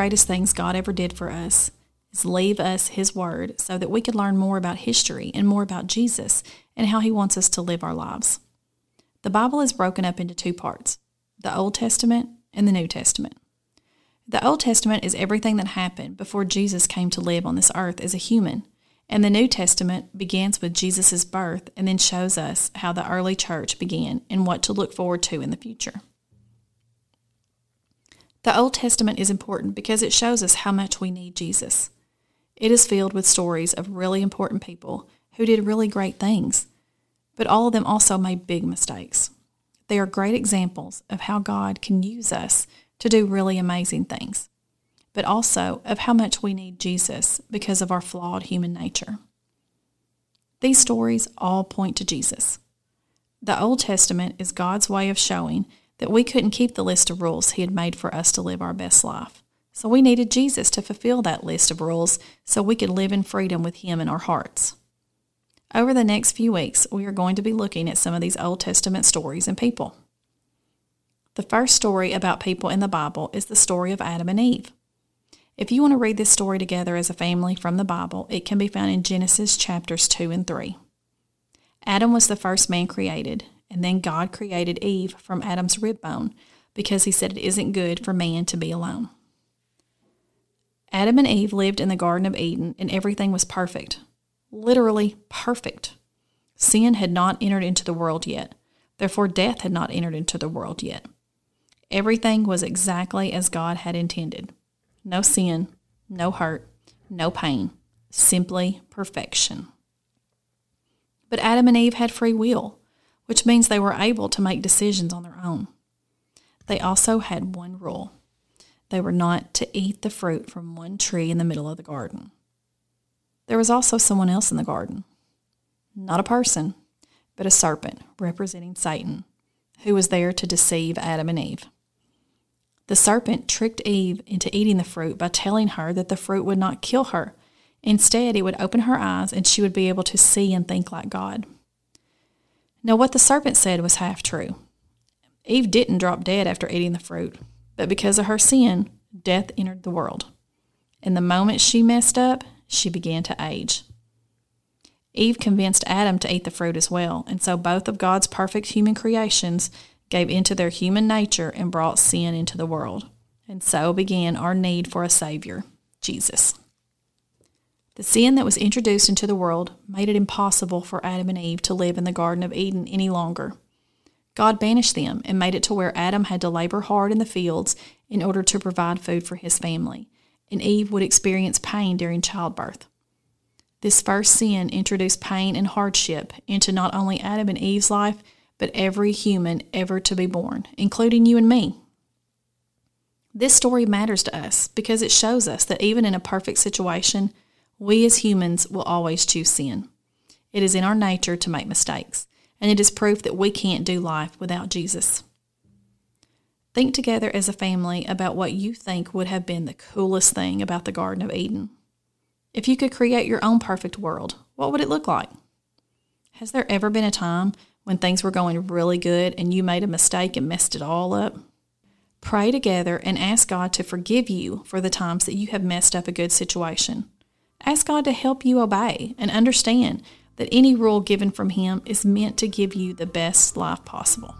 greatest things God ever did for us is leave us His Word so that we could learn more about history and more about Jesus and how He wants us to live our lives. The Bible is broken up into two parts the Old Testament and the New Testament. The Old Testament is everything that happened before Jesus came to live on this earth as a human. And the New Testament begins with Jesus' birth and then shows us how the early church began and what to look forward to in the future. The Old Testament is important because it shows us how much we need Jesus. It is filled with stories of really important people who did really great things, but all of them also made big mistakes. They are great examples of how God can use us to do really amazing things, but also of how much we need Jesus because of our flawed human nature. These stories all point to Jesus. The Old Testament is God's way of showing that we couldn't keep the list of rules He had made for us to live our best life. So we needed Jesus to fulfill that list of rules so we could live in freedom with Him in our hearts. Over the next few weeks, we are going to be looking at some of these Old Testament stories and people. The first story about people in the Bible is the story of Adam and Eve. If you want to read this story together as a family from the Bible, it can be found in Genesis chapters 2 and 3. Adam was the first man created, and then God created Eve from Adam's rib bone because he said it isn't good for man to be alone. Adam and Eve lived in the Garden of Eden, and everything was perfect literally perfect. Sin had not entered into the world yet. Therefore, death had not entered into the world yet. Everything was exactly as God had intended no sin, no hurt, no pain, simply perfection. But Adam and Eve had free will, which means they were able to make decisions on their own. They also had one rule they were not to eat the fruit from one tree in the middle of the garden. There was also someone else in the garden. Not a person, but a serpent representing Satan, who was there to deceive Adam and Eve. The serpent tricked Eve into eating the fruit by telling her that the fruit would not kill her. Instead, it would open her eyes and she would be able to see and think like God. Now, what the serpent said was half true. Eve didn't drop dead after eating the fruit, but because of her sin, death entered the world. And the moment she messed up, she began to age. Eve convinced Adam to eat the fruit as well, and so both of God's perfect human creations gave into their human nature and brought sin into the world. And so began our need for a Savior, Jesus. The sin that was introduced into the world made it impossible for Adam and Eve to live in the Garden of Eden any longer. God banished them and made it to where Adam had to labor hard in the fields in order to provide food for his family and Eve would experience pain during childbirth. This first sin introduced pain and hardship into not only Adam and Eve's life, but every human ever to be born, including you and me. This story matters to us because it shows us that even in a perfect situation, we as humans will always choose sin. It is in our nature to make mistakes, and it is proof that we can't do life without Jesus. Think together as a family about what you think would have been the coolest thing about the Garden of Eden. If you could create your own perfect world, what would it look like? Has there ever been a time when things were going really good and you made a mistake and messed it all up? Pray together and ask God to forgive you for the times that you have messed up a good situation. Ask God to help you obey and understand that any rule given from Him is meant to give you the best life possible.